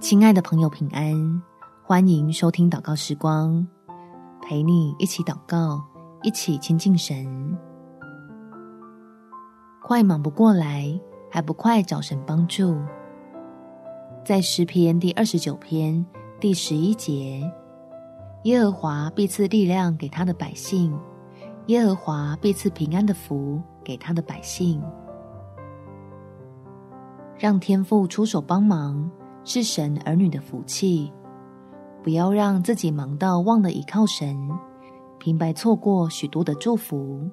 亲爱的朋友，平安！欢迎收听祷告时光，陪你一起祷告，一起亲近神。快忙不过来，还不快找神帮助。在诗篇第二十九篇第十一节，耶和华必赐力量给他的百姓，耶和华必赐平安的福给他的百姓。让天父出手帮忙。是神儿女的福气，不要让自己忙到忘了依靠神，平白错过许多的祝福。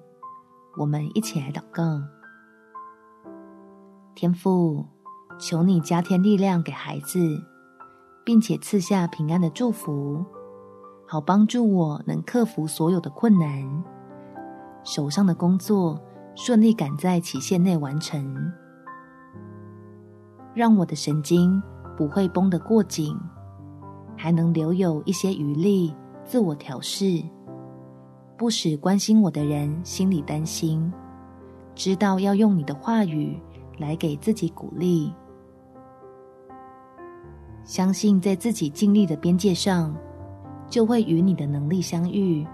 我们一起来祷告：天父，求你加添力量给孩子，并且赐下平安的祝福，好帮助我能克服所有的困难，手上的工作顺利赶在期限内完成，让我的神经。不会绷得过紧，还能留有一些余力自我调试，不使关心我的人心里担心。知道要用你的话语来给自己鼓励，相信在自己尽力的边界上，就会与你的能力相遇。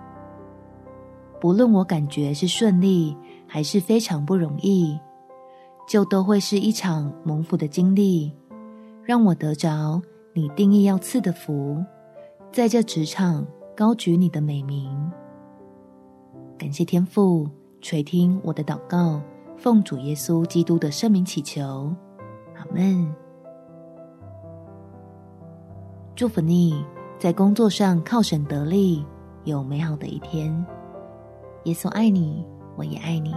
不论我感觉是顺利，还是非常不容易，就都会是一场蒙福的经历。让我得着你定义要赐的福，在这职场高举你的美名。感谢天父垂听我的祷告，奉主耶稣基督的圣名祈求，阿门。祝福你在工作上靠神得力，有美好的一天。耶稣爱你，我也爱你。